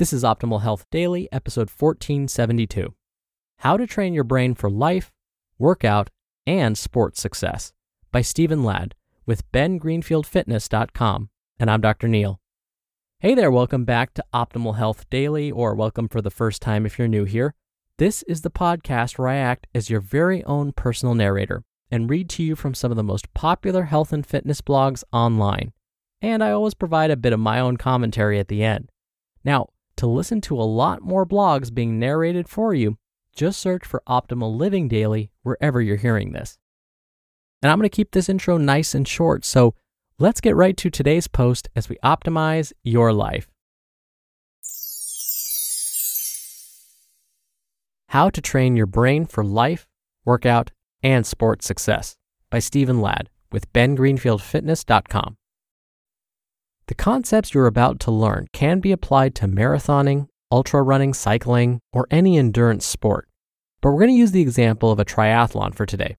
This is Optimal Health Daily, episode 1472 How to Train Your Brain for Life, Workout, and Sports Success by Stephen Ladd with bengreenfieldfitness.com. And I'm Dr. Neal. Hey there, welcome back to Optimal Health Daily, or welcome for the first time if you're new here. This is the podcast where I act as your very own personal narrator and read to you from some of the most popular health and fitness blogs online. And I always provide a bit of my own commentary at the end. Now, to listen to a lot more blogs being narrated for you, just search for Optimal Living Daily wherever you're hearing this. And I'm going to keep this intro nice and short, so let's get right to today's post as we optimize your life. How to Train Your Brain for Life, Workout, and Sports Success by Stephen Ladd with bengreenfieldfitness.com. The concepts you're about to learn can be applied to marathoning, ultra running, cycling, or any endurance sport, but we're going to use the example of a triathlon for today.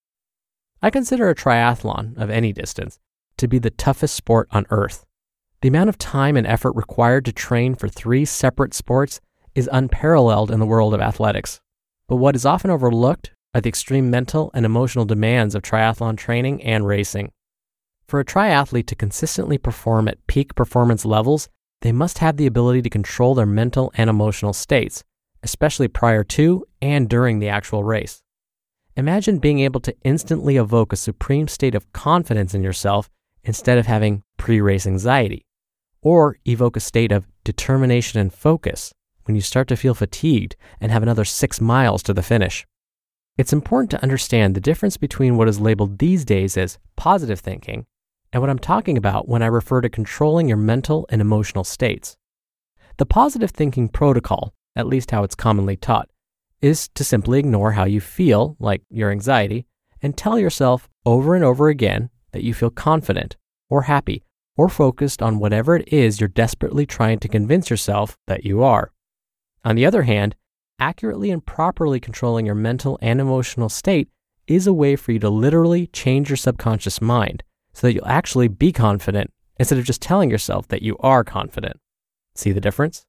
I consider a triathlon of any distance to be the toughest sport on earth. The amount of time and effort required to train for three separate sports is unparalleled in the world of athletics. But what is often overlooked are the extreme mental and emotional demands of triathlon training and racing. For a triathlete to consistently perform at peak performance levels, they must have the ability to control their mental and emotional states, especially prior to and during the actual race. Imagine being able to instantly evoke a supreme state of confidence in yourself instead of having pre race anxiety, or evoke a state of determination and focus when you start to feel fatigued and have another six miles to the finish. It's important to understand the difference between what is labeled these days as positive thinking and what I'm talking about when I refer to controlling your mental and emotional states. The positive thinking protocol, at least how it's commonly taught, is to simply ignore how you feel, like your anxiety, and tell yourself over and over again that you feel confident or happy or focused on whatever it is you're desperately trying to convince yourself that you are. On the other hand, accurately and properly controlling your mental and emotional state is a way for you to literally change your subconscious mind so that you'll actually be confident instead of just telling yourself that you are confident. See the difference?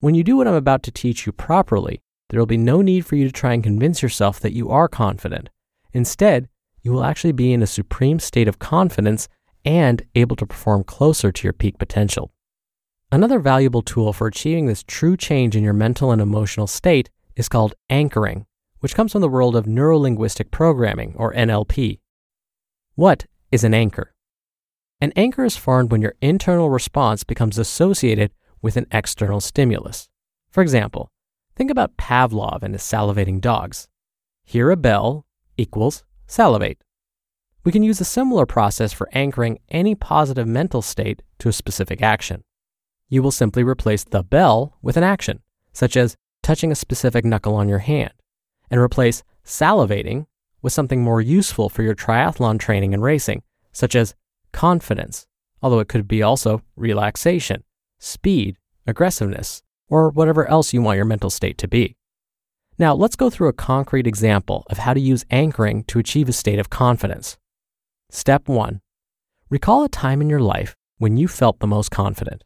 When you do what I'm about to teach you properly, there will be no need for you to try and convince yourself that you are confident. Instead, you will actually be in a supreme state of confidence and able to perform closer to your peak potential. Another valuable tool for achieving this true change in your mental and emotional state is called anchoring, which comes from the world of neurolinguistic programming, or NLP. What is an anchor. An anchor is formed when your internal response becomes associated with an external stimulus. For example, think about Pavlov and his salivating dogs. Hear a bell equals salivate. We can use a similar process for anchoring any positive mental state to a specific action. You will simply replace the bell with an action, such as touching a specific knuckle on your hand, and replace salivating with something more useful for your triathlon training and racing, such as confidence, although it could be also relaxation, speed, aggressiveness, or whatever else you want your mental state to be. Now, let's go through a concrete example of how to use anchoring to achieve a state of confidence. Step 1 Recall a time in your life when you felt the most confident.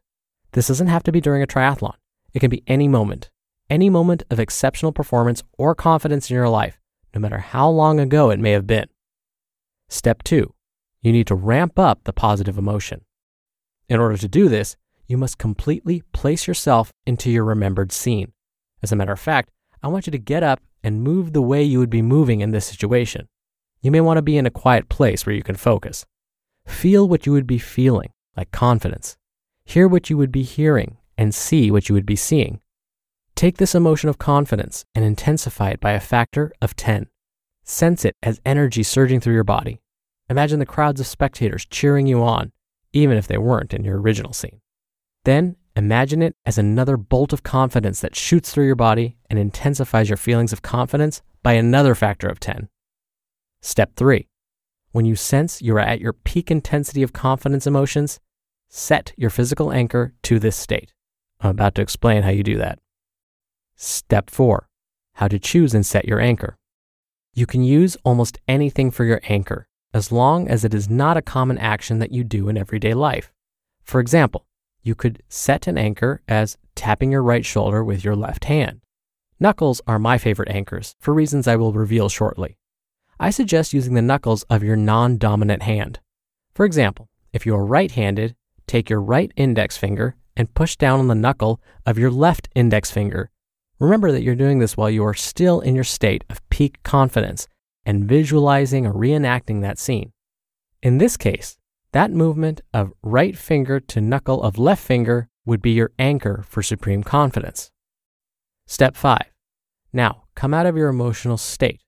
This doesn't have to be during a triathlon, it can be any moment, any moment of exceptional performance or confidence in your life no matter how long ago it may have been. Step two, you need to ramp up the positive emotion. In order to do this, you must completely place yourself into your remembered scene. As a matter of fact, I want you to get up and move the way you would be moving in this situation. You may want to be in a quiet place where you can focus. Feel what you would be feeling, like confidence. Hear what you would be hearing, and see what you would be seeing. Take this emotion of confidence and intensify it by a factor of 10. Sense it as energy surging through your body. Imagine the crowds of spectators cheering you on, even if they weren't in your original scene. Then imagine it as another bolt of confidence that shoots through your body and intensifies your feelings of confidence by another factor of 10. Step 3. When you sense you are at your peak intensity of confidence emotions, set your physical anchor to this state. I'm about to explain how you do that. Step 4 How to choose and set your anchor. You can use almost anything for your anchor, as long as it is not a common action that you do in everyday life. For example, you could set an anchor as tapping your right shoulder with your left hand. Knuckles are my favorite anchors for reasons I will reveal shortly. I suggest using the knuckles of your non dominant hand. For example, if you are right handed, take your right index finger and push down on the knuckle of your left index finger. Remember that you're doing this while you are still in your state of peak confidence and visualizing or reenacting that scene. In this case, that movement of right finger to knuckle of left finger would be your anchor for supreme confidence. Step 5. Now, come out of your emotional state.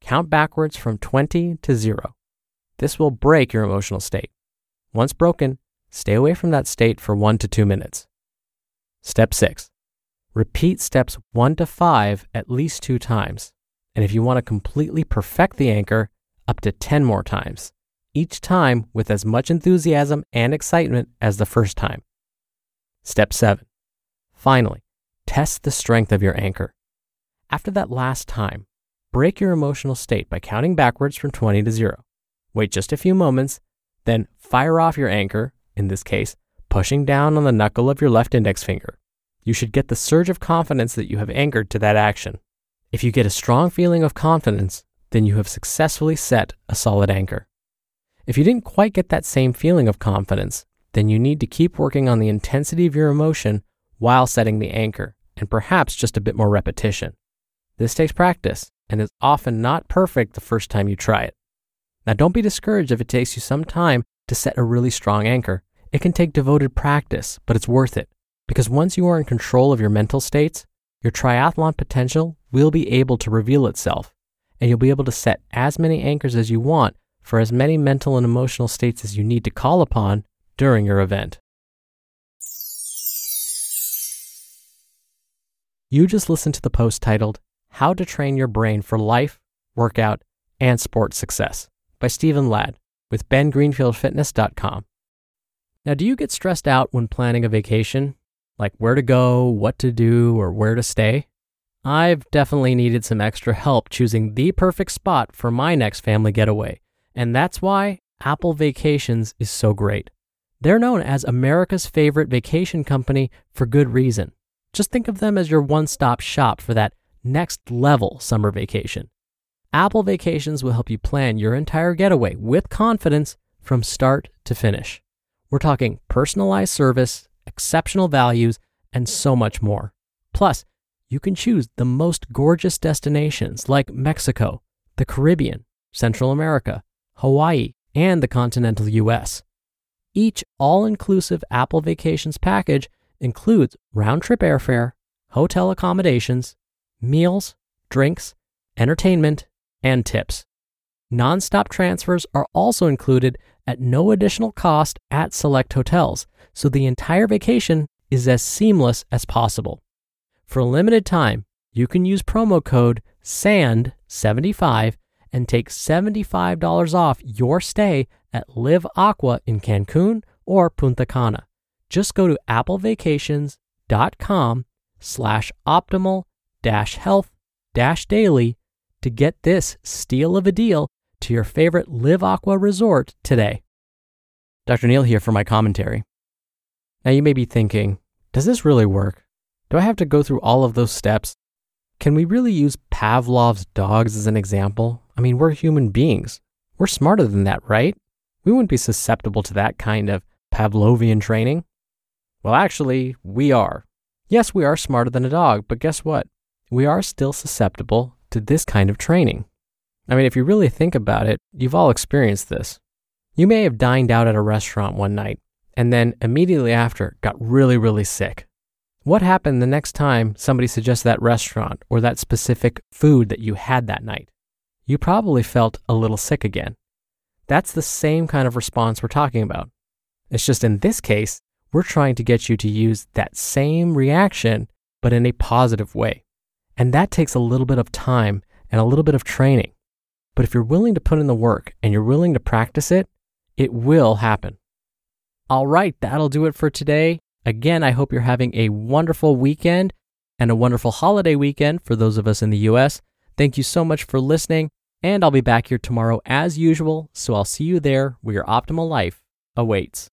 Count backwards from 20 to 0. This will break your emotional state. Once broken, stay away from that state for 1 to 2 minutes. Step 6. Repeat steps 1 to 5 at least 2 times. And if you want to completely perfect the anchor, up to 10 more times each time with as much enthusiasm and excitement as the first time. Step 7. Finally, test the strength of your anchor. After that last time, break your emotional state by counting backwards from 20 to 0. Wait just a few moments, then fire off your anchor, in this case, pushing down on the knuckle of your left index finger. You should get the surge of confidence that you have anchored to that action. If you get a strong feeling of confidence, then you have successfully set a solid anchor. If you didn't quite get that same feeling of confidence, then you need to keep working on the intensity of your emotion while setting the anchor, and perhaps just a bit more repetition. This takes practice and is often not perfect the first time you try it. Now, don't be discouraged if it takes you some time to set a really strong anchor. It can take devoted practice, but it's worth it because once you are in control of your mental states, your triathlon potential will be able to reveal itself, and you'll be able to set as many anchors as you want for as many mental and emotional states as you need to call upon during your event. You just listened to the post titled How to Train Your Brain for Life, Workout, and Sports Success by Stephen Ladd with bengreenfieldfitness.com. Now, do you get stressed out when planning a vacation? Like where to go, what to do, or where to stay? I've definitely needed some extra help choosing the perfect spot for my next family getaway and that's why Apple Vacations is so great. They're known as America's favorite vacation company for good reason. Just think of them as your one stop shop for that next level summer vacation. Apple Vacations will help you plan your entire getaway with confidence from start to finish. We're talking personalized service, exceptional values, and so much more. Plus, you can choose the most gorgeous destinations like Mexico, the Caribbean, Central America, Hawaii, and the continental US. Each all inclusive Apple Vacations package includes round trip airfare, hotel accommodations, meals, drinks, entertainment, and tips. Nonstop transfers are also included at no additional cost at select hotels, so the entire vacation is as seamless as possible. For a limited time, you can use promo code SAND75 and take $75 off your stay at Live Aqua in Cancun or Punta Cana. Just go to applevacations.com slash optimal dash health dash daily to get this steal of a deal to your favorite Live Aqua resort today. Dr. Neal here for my commentary. Now you may be thinking, does this really work? Do I have to go through all of those steps? Can we really use Pavlov's dogs as an example? I mean, we're human beings. We're smarter than that, right? We wouldn't be susceptible to that kind of Pavlovian training. Well, actually, we are. Yes, we are smarter than a dog, but guess what? We are still susceptible to this kind of training. I mean, if you really think about it, you've all experienced this. You may have dined out at a restaurant one night and then immediately after got really, really sick. What happened the next time somebody suggests that restaurant or that specific food that you had that night? you probably felt a little sick again. That's the same kind of response we're talking about. It's just in this case, we're trying to get you to use that same reaction, but in a positive way. And that takes a little bit of time and a little bit of training. But if you're willing to put in the work and you're willing to practice it, it will happen. All right, that'll do it for today. Again, I hope you're having a wonderful weekend and a wonderful holiday weekend for those of us in the US. Thank you so much for listening. And I'll be back here tomorrow as usual, so I'll see you there where your optimal life awaits.